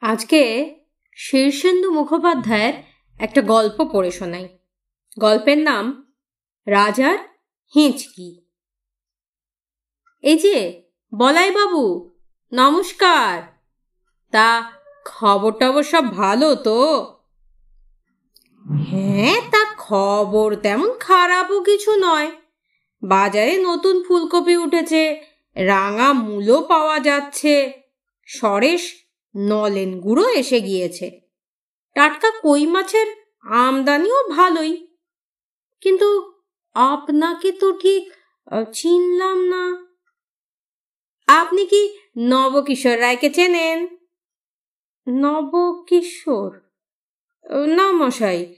আজকে শীর্ষেন্দু মুখোপাধ্যায়ের একটা গল্প পড়ে শোনাই। গল্পের নাম রাজার হিঁচকি। এই যে, বলাই বাবু, নমস্কার। তা খবর টবর সব ভালো তো? হ্যাঁ তা খবর তেমন খারাপও কিছু নয়। বাজারে নতুন ফুলকপি উঠেছে, রাঙা মূলও পাওয়া যাচ্ছে। সরেশ নলেন গুঁড়ো এসে গিয়েছে। টাটকা কই মাছের আমদানিও ভালোই। কিন্তু আপনাকে তো ঠিক চিনলাম না। আপনি কি নবকিশোর রায়কে চেনেন? নবকিশোর? না মশাই,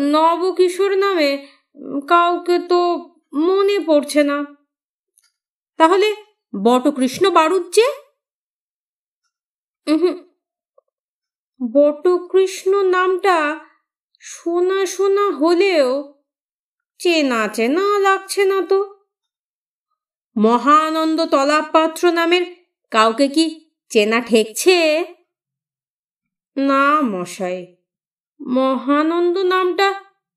নবকিশোর নামে কাউকে তো মনে পড়ছে না। তাহলে বটকৃষ্ণ বাড়ুজ্জে বটকৃষ্ণ নামটা শোনা শোনা হলেও চেনা চেনা লাগছে না তো। মহানন্দ তলাপাত্র নামের কাউকে কি চেনা ঠেকছে? না মশাই, মহানন্দ নামটা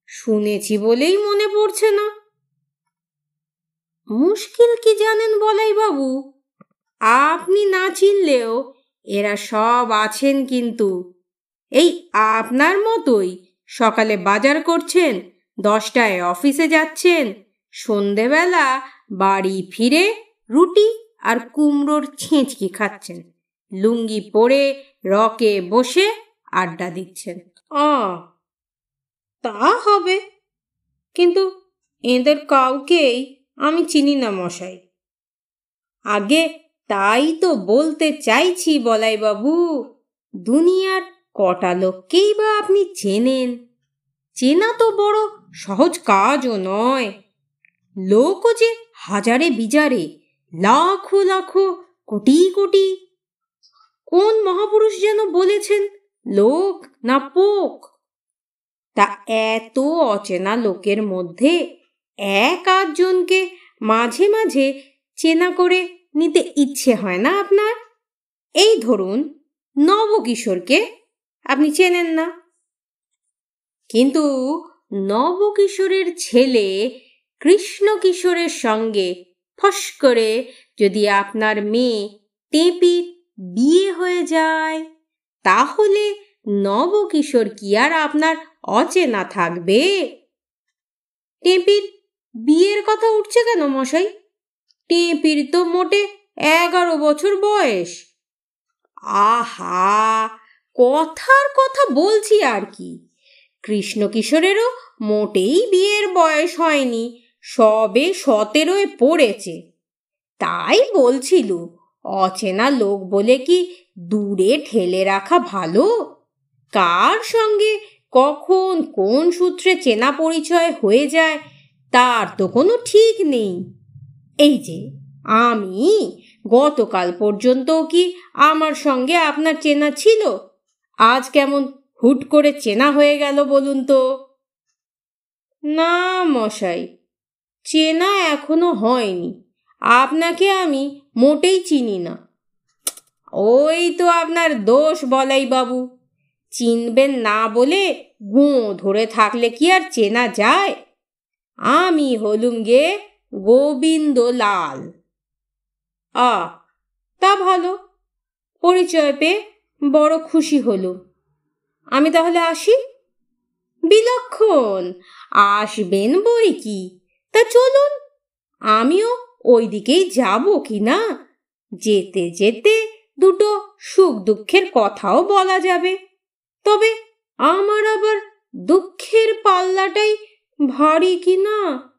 শুনেছি বলেই মনে পড়ছে না। মুশকিল কি জানেন বলাই বাবু? আপনি না চিনলেও এরা সব আছেন কিন্তু। এই আপনার মতোই সকালে বাজার করছেন, দশটায় অফিসে যাচ্ছেন, সন্ধেবেলা বাড়ি ফিরে রুটি আর কুমড়োর ছেঁচকি খাচ্ছেন, লুঙ্গি পরে রকে বসে আড্ডা দিচ্ছেন। অ তা হবে। কিন্তু এদের কাউকেই আমি চিনি না, মশাই। আগে তাই তো বলতে চাইছি বলাই বাবু দুনিয়ার কটা লোককেই বা আপনি চেনেন? চেনা তো বড় সহজ কাজও নয়। লোকও যে হাজারে বিজারে, লাখো লাখো কোটি কোটি। কোন মহাপুরুষ যেন বলেছেন, লোক না পোক তা এত অচেনা লোকের মধ্যে এক আধজনকে মাঝে মাঝে চেনা করে নিতে ইচ্ছে হয় না আপনার? এই ধরুন, নবকিশোরকে আপনি চেনেন না। কিন্তু নবকিশোরের ছেলে কৃষ্ণ কিশোরের সঙ্গে ফস করে যদি আপনার মেয়ে টেপির বিয়ে হয়ে যায়, তাহলে নবকিশোর কি আর আপনার অচেনা থাকবে? টেপির বিয়ের কথা উঠছে কেন মশাই? টেপির তো মোটে এগারো বছর বয়স। আহা, কথার কথা বলছি আর কি। কৃষ্ণ কিশোরেরও মোটেই বিয়ের বয়স হয়নি, সবে সতেরোয় পড়েছে। তাই বলছিল, অচেনা লোক বলে কি দূরে ঠেলে রাখা ভালো? কার সঙ্গে, কখন কোন সূত্রে চেনা পরিচয় হয়ে যায়, তার তো কোনো ঠিক নেই। এই যে, আমি গতকাল পর্যন্ত কি আমার সঙ্গে আপনার চেনা ছিল? আজ কেমন হুট করে চেনা হয়ে গেল বলুন তো। না মশাই, চেনা এখনও হয়নি। আপনাকে আমি মোটেই চিনি না। ওই তো আপনার দোষ বলাই বাবু। চিনবেন না বলে গুঁ ধরে থাকলে কি আর চেনা যায়? আমি হলুম গে গোবিন্দ লাল আ, তা ভালো। পরিচয় পেয়ে বড় খুশি হলো আমি তাহলে আসি? বিলক্ষণ! আসবেন বই কি? তা চলুন, আমিও ওই দিকেই যাব কি না? যেতে যেতে দুটো সুখ দুঃখের কথাও বলা যাবে। তবে আমার আবার দুঃখের পাল্লাটাই ভারী কি না?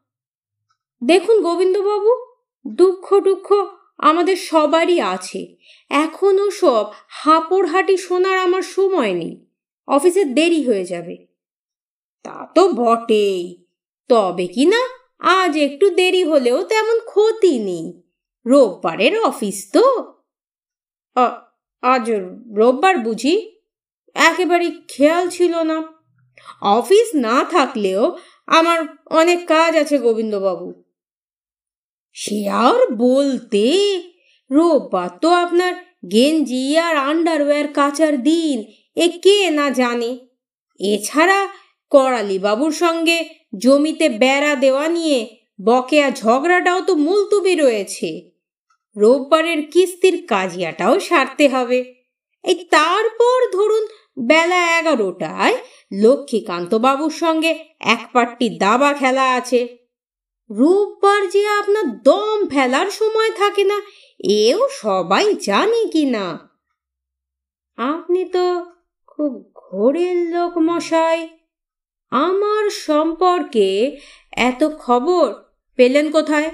দেখুন গোবিন্দবাবু, দুঃখ দুঃখ আমাদের সবারই আছে। এখনও সব হাঁপড়হাঁটি শোনার আমার সময় নেই। অফিসে দেরি হয়ে যাবে। তা তো বটেই। তবে কি না, আজ একটু দেরি হলেও তেমন ক্ষতি নেই। রোববারের অফিস তো। আজ রোববার বুঝি? একেবারে খেয়াল ছিল না। অফিস না থাকলেও আমার অনেক কাজ আছে গোবিন্দবাবু। সে আর বলতে? রোববার তো আপনার গেঞ্জি আর আন্ডারওয়্যার কাচার দিন, এ কে না জানে? এছাড়া বাবুর সঙ্গে জমিতে বেড়া দেওয়া নিয়ে বকেয়া ঝগড়াটাও তো মুলতুবি রয়েছে। রোববারের কিস্তির কাজিয়াটাও সারতে হবে। এই তারপর ধরুন বেলা এগারোটায় লক্ষ্মীকান্ত বাবুর সঙ্গে এক পাট্টি দাবা খেলা আছে। রোববার যে আপনার দম ফেলার সময় থাকে না, এও সবাই জানে কি না। আপনি তো খুব ঘোরের লোক মশাই। আমার সম্পর্কে এত খবর পেলেন কোথায়?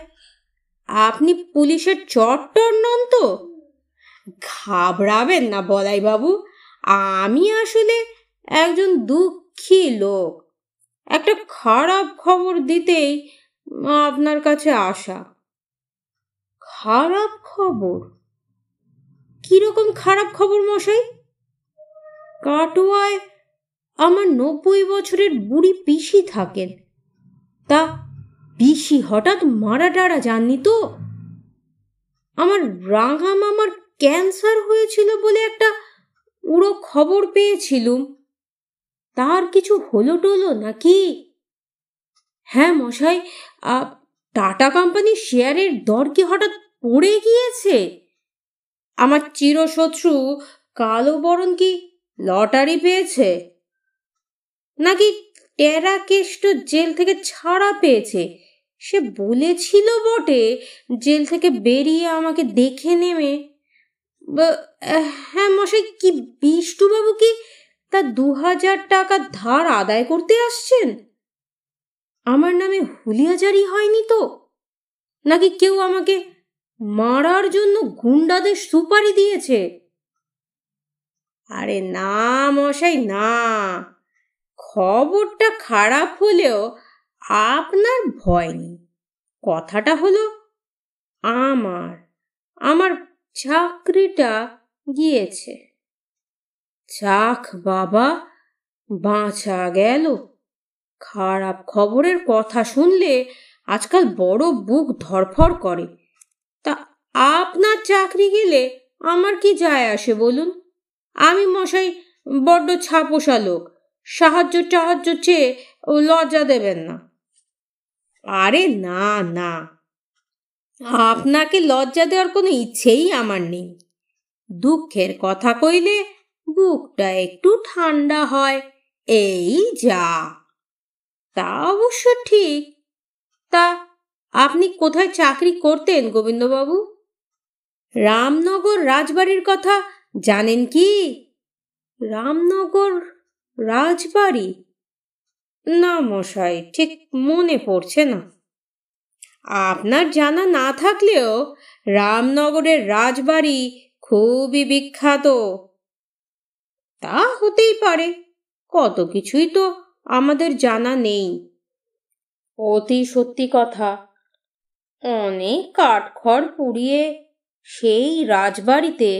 আপনি পুলিশের চট্টর নন তো? ঘাবড়াবেন না বলাই বাবু আমি আসলে একজন দুঃখী লোক। একটা খারাপ খবর দিতেই আপনার কাছে আসা। খারাপ খবর? কীরকম খারাপ খবর মশাই? কাটোয়ায় আমার নব্বই বছরের বুড়ি পিসি থাকেন। তা পিসি হঠাৎ মারা টারা যাননি তো? আমার রাঙা মামার ক্যান্সার হয়েছিল বলে একটা উড়ো খবর পেয়েছিলুম। তার কিছু হলো টলো নাকি? হ্যাঁ মশাই টাটা কোম্পানির শেয়ারের দর কি হঠাৎ পড়ে গিয়েছে? আমার চিরশত্রু কালো বরণ কি লটারি পেয়েছে? নাকি টেরাকেষ্ট জেল থেকে ছাড়া পেয়েছে? সে বলেছিল বটে, জেল থেকে বেরিয়ে আমাকে দেখে নেমে হ্যাঁ মশাই, কি বিষ্টুবাবু কি তা দু হাজার টাকা ধার আদায় করতে আসছেন? আমার নামে হুলিয়াজারি হয়নি তো? নাকি কেউ আমাকে মারার জন্য গুন্ডাদের সুপারি দিয়েছে? আরে না, মশাই, না। খবরটা খারাপ হলেও আপনার ভয় নেই। কথাটা হলো আমার আমার চাকরিটা গিয়েছে। চাখ বাবা, বাঁচা গেল। খারাপ খবরের কথা শুনলে আজকাল বড় বুক ধরফর করে। তা আপনার চাকরি গেলে আমার কি যায় আসে বলুন? আমি মশাই বড্ড ছাপোষা লোক, সাহায্য টাহায্য চেয়ে লজ্জা দেবেন না। আরে না না। আপনাকে লজ্জা দেওয়ার কোনো ইচ্ছেই আমার নেই। দুঃখের কথা কইলে বুকটা একটু ঠান্ডা হয়, এই যা। তা অবশ্য ঠিক। তা আপনি কোথায় চাকরি করতেন, গোবিন্দবাবু? রামনগর রাজবাড়ির কথা জানেন কি? রামনগর রাজবাড়ি? না মশাই, ঠিক মনে পড়ছে না। আপনার জানা না থাকলেও রামনগরের রাজবাড়ি খুবই বিখ্যাত। তা হতেই পারে, কত কিছুই তো আমাদের জানা নেই। অতি সত্যি কথা, অনেক কাঠখড় পুড়িয়ে সেই রাজবাড়িতে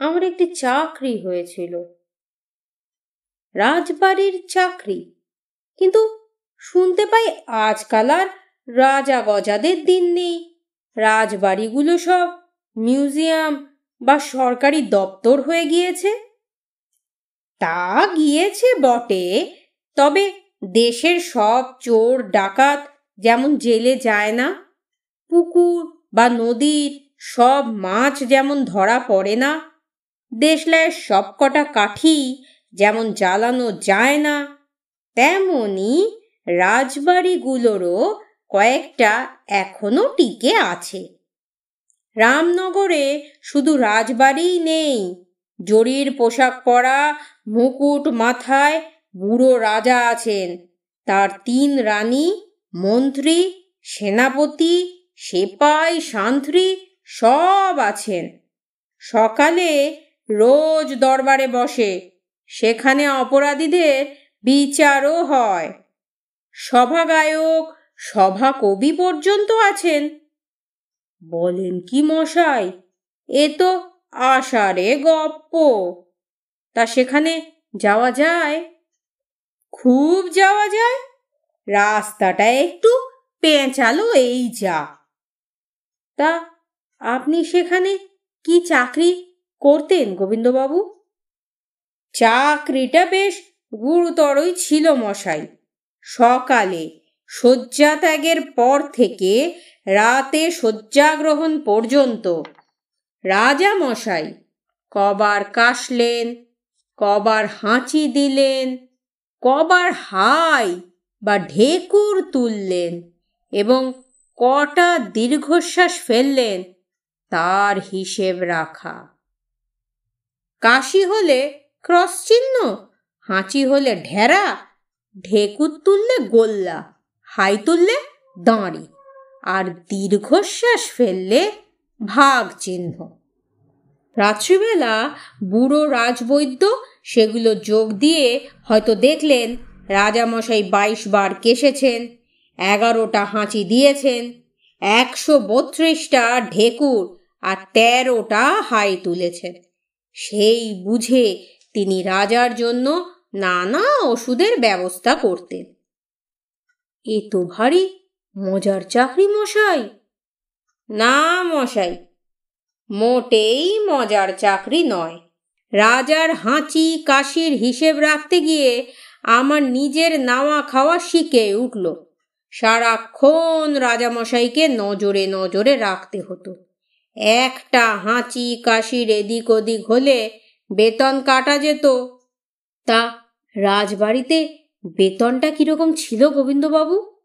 আমার একটি চাকরি হয়েছিল। রাজবাড়ির চাকরি, কিন্তু শুনতে পাই আজকাল আর রাজা গজাদের দিন নেই। রাজবাড়িগুলো সব মিউজিয়াম বা সরকারি দপ্তর হয়ে গিয়েছে। তা গিয়েছে বটে তবে দেশের সব চোর, ডাকাত যেমন জেলে যায় না, পুকুর বা নদীর সব মাছ যেমন ধরা পড়ে না দেশলায় সবকটা কাঠি যেমন জ্বালানো যায় না, তেমনি রাজবাড়িগুলোরও কয়েকটা এখনও টিকে আছে। রামনগরে শুধু রাজবাড়িই নেই, জরির পোশাক পরা, মুকুট মাথায় বুড়ো রাজা আছেন। তার তিন রানী, মন্ত্রী, সেনাপতি, সেপাই সান্ত্রী সব আছেন। সকালে রোজ দরবারে বসে, সেখানে অপরাধীদের বিচারও হয়। সভা গায়ক সভা কবি পর্যন্ত আছেন। বলেন কি মশাই, এ তো আষাঢ়ে গপ্প। তা সেখানে যাওয়া যায়? খুব যাওয়া যায়? রাস্তাটা একটু পেঁচালো এই যা। তা আপনি সেখানে কি চাকরি করতেন, গোবিন্দবাবু? চাকরিটা বেশ গুরুতরই ছিল মশাই। সকালে শয্যা ত্যাগের পর থেকে রাতে শয্যাগ্রহণ পর্যন্ত। রাজা মশাই কবার কাশলেন, কবার হাঁচি দিলেন কবার হাই বা ঢেকুর তুললেন এবং কটা দীর্ঘশ্বাস ফেললেন তার হিসেব রাখা। কাশি হলে ক্রস চিহ্ন, হাঁচি হলে ঢেরা, ঢেকুর তুললে গোল্লা, হাই তুললে দাঁড়ি, আর দীর্ঘশ্বাস ফেললে ভাগ চিহ্ন। রাত্রিবেলা বুড়ো রাজবৈদ্য সেগুলো যোগ দিয়ে হয়তো দেখলেন রাজামশাই বাইশ বার কেসেছেন, এগারোটা হাঁচি দিয়েছেন, একশো বত্রিশটা ঢেকুর আর তেরোটা হাই তুলেছেন। সেই বুঝে তিনি রাজার জন্য নানা ওষুধের ব্যবস্থা করতেন। এ তো ভারী, মজার চাকরি মশাই। না মশাই মোটেই মজার চাকরি নয়। রাজার হাঁচি কাশির হিসেব রাখতে গিয়ে আমার নিজের নাওয়া খাওয়া শিখে উঠল। সারাক্ষণ রাজামশাইকে নজরে নজরে রাখতে হতো। একটা হাঁচি কাশির এদিক ওদিক হলে বেতন কাটা যেত। তা রাজবাড়িতে বেতনটা কীরকম ছিল গোবিন্দবাবু?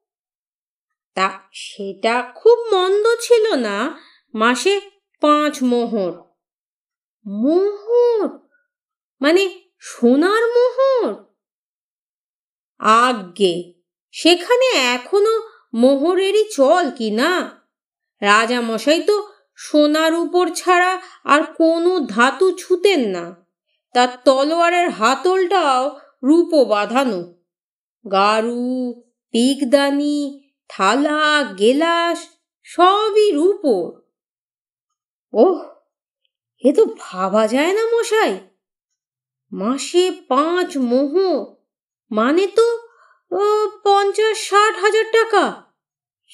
তা সেটা খুব মন্দ ছিল না। মাসে পাঁচ মোহর। মোহর? মানে সোনার মোহর? আজ্ঞে, সেখানে এখনও মোহরেরই চল কি না? রাজামশাই তো সোনার উপর ছাড়া আর কোনো ধাতু ছুতেন না। তার তলোয়ারের হাতলটাও রূপ বাঁধানো গারু পিকদানি থালা, গেলাস সবই রূপোর। ওহ, এ তো ভাবা যায় না মশাই। মাসে পাঁচ মোহ মানে তো পঞ্চাশ ষাট হাজার টাকা।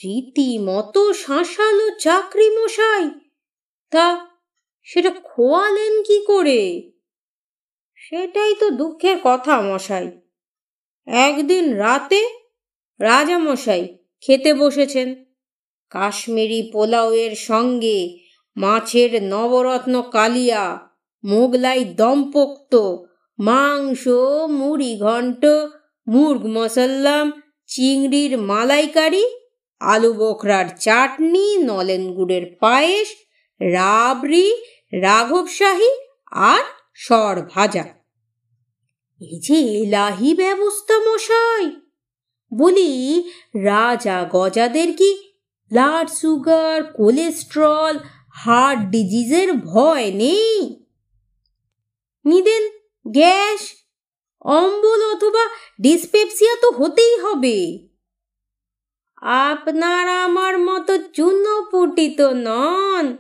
রীতিমতো শাঁসালো চাকরি মশাই। তা, সেটা খোয়ালেন কি করে? সেটাই তো দুঃখের কথা মশাই। একদিন রাতে রাজামশাই খেতে বসেছেন। কাশ্মীরি পোলাওয়ের সঙ্গে মাছের নবরত্ন কালিয়া, মোগলাই দমপোক্ত, মাংস মুড়ি ঘন্ট, মুর্গ মশাল্লাম, চিংড়ির মালাইকারি, আলু বোখরার চাটনি, নলেন গুড়ের পায়েস, রাবড়ি রাঘবশাহী আর সর ভাজা। এই যে এলাহি ব্যবস্থা মশাই, বলি রাজা গজাদের কি ব্লাড সুগার কোলেস্ট্রল হার্ট ডিজিজের ভয় নেই। নিদেন গ্যাস, অম্বল অথবা ডিসপেপসিয়া তো হতেই হবে। আপনার আমার মতো চুনোপুটি তো নন।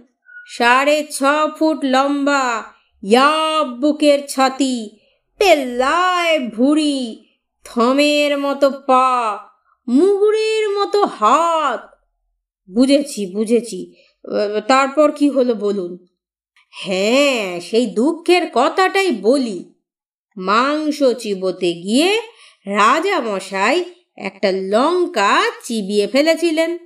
সাড়ে ছ ফুট লম্বা, ইয়াব বুকের ছাতি, পেল্লায় ভুড়ি, থমের মতো পা, মুগুরের মতো হাত। বুঝেছি বুঝেছি। তারপর কি হলো বলুন? হ্যাঁ সেই দুঃখের কথাটাই বলি। মাংস চিবোতে গিয়ে রাজা মশাই একটা লঙ্কা চিবিয়ে ফেলেছিলেন।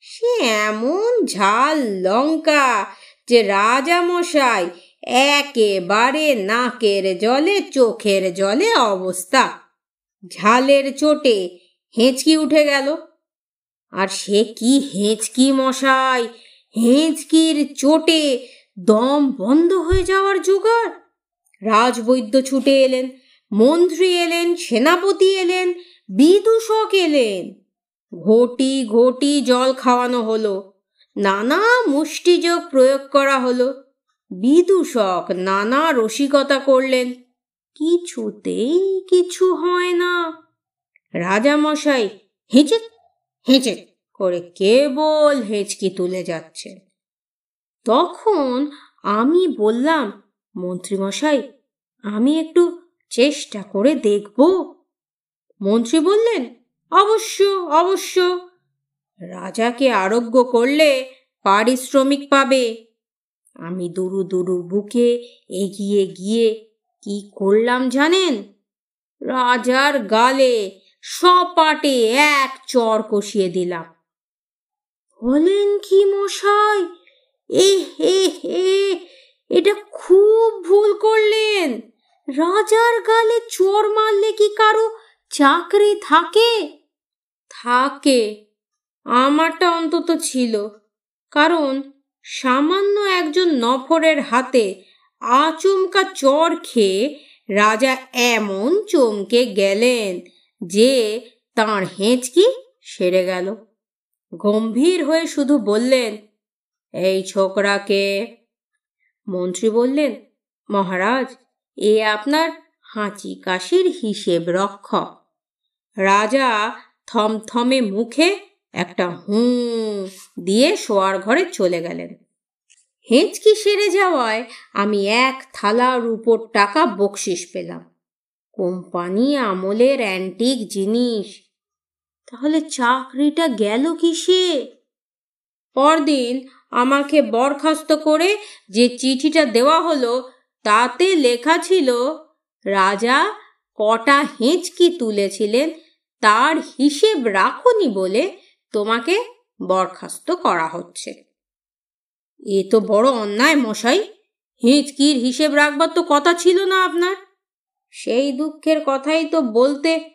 সে এমন ঝাল লঙ্কা যে রাজা মশাই একেবারে নাকের জলে, চোখের জলে অবস্থা। ঝালের চোটে হেঁচকি উঠে গেল। আর সে কি হেঁচকি মশাই? হেঁচকির চোটে দম বন্ধ হয়ে যাওয়ার জোগাড়। রাজবৈদ্য ছুটে এলেন, মন্ত্রী এলেন, সেনাপতি এলেন, বিদূষক এলেন। ঘটি ঘটি জল খাওয়ানো হলো, নানা মুষ্টিযোগ প্রয়োগ করা হলো। বিদূষক নানা রসিকতা করলেন, কিছুতেই কিছু হয় না। রাজামশাই হেঁচে হেঁচে করে কেবল হেঁচকি তুলে যাচ্ছে। তখন আমি বললাম, মন্ত্রীমশাই, আমি একটু চেষ্টা করে দেখব। মন্ত্রী বললেন, অবশ্য অবশ্য। রাজাকে আরোগ্য করলে পারিশ্রমিক পাবে। আমি দুরু দুরু বুকে এগিয়ে গিয়ে কি করলাম জানেন? রাজার গালে সপাটে এক চর কষিয়ে দিলাম। বলেন কি মশাই? এ হে হে এটা খুব ভুল করলেন। রাজার গালে চোর মারলে কি কারও চাকরি থাকে? থাকে। আমারটা অন্তত ছিল। কারণ সামান্য একজন নফরের হাতে আচমকা চর খেয়ে রাজা এমন চমকে গেলেন যে তাঁর হেঁচকি সেরে গেল। গম্ভীর হয়ে শুধু বললেন, এই ছোকরাকে। মন্ত্রী বললেন, মহারাজ, এ আপনার হাঁচি কাশির হিসেব রক্ষক। রাজা থমথমে মুখে একটা হুঁ দিয়ে শোয়ার ঘরে চলে গেলেন। হেঁচকি সেরে যাওয়ায় আমি এক থালা রুপোর টাকা বকশিস পেলাম। কোম্পানি আমলের অ্যান্টিক জিনিস তাহলে চাকরিটা গেল কিসে? পরদিন আমাকে বরখাস্ত করে যে চিঠিটা দেওয়া হলো, তাতে লেখা ছিল, রাজা, কটা হেঁচকি তুলেছিলেন, তার হিসেব রাখুনি বলে তোমাকে বরখাস্ত করা হচ্ছে। এ তো বড় অন্যায় মশাই, হিঁচকির হিসেব রাখবার তো কথা ছিল না আপনার। সেই দুঃখের কথাই তো বলতে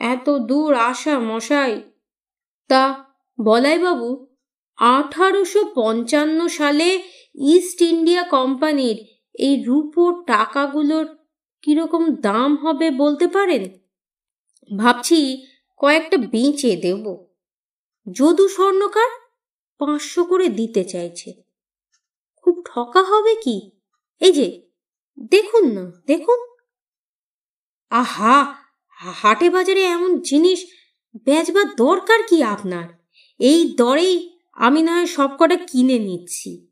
এত দূর আসা মশাই। তা বলাইবাবু, আঠারোশো পঞ্চান্ন সালে ইস্ট ইন্ডিয়া কোম্পানির এই রূপোর টাকাগুলোর কীরকম দাম হবে বলতে পারেন? ভাবছি কয়েকটা বেঁচে দেব। যদু স্বর্ণকার পাঁচশো করে দিতে চাইছে। খুব ঠকা হবে কি? এই যে, দেখুন না, দেখুন। আহা! হাটে বাজারে এমন জিনিস বেচবার দরকার কি আপনার? এই দরেই আমি না হয় সবকটা কিনে নিচ্ছি।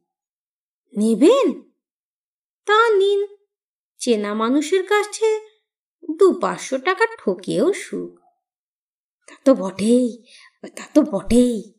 নেবেন? তা নিন। চেনা মানুষের কাছে দু পাঁচশো টাকা ঠকেও সুখ। তা তো বটেই, তা তো বটেই।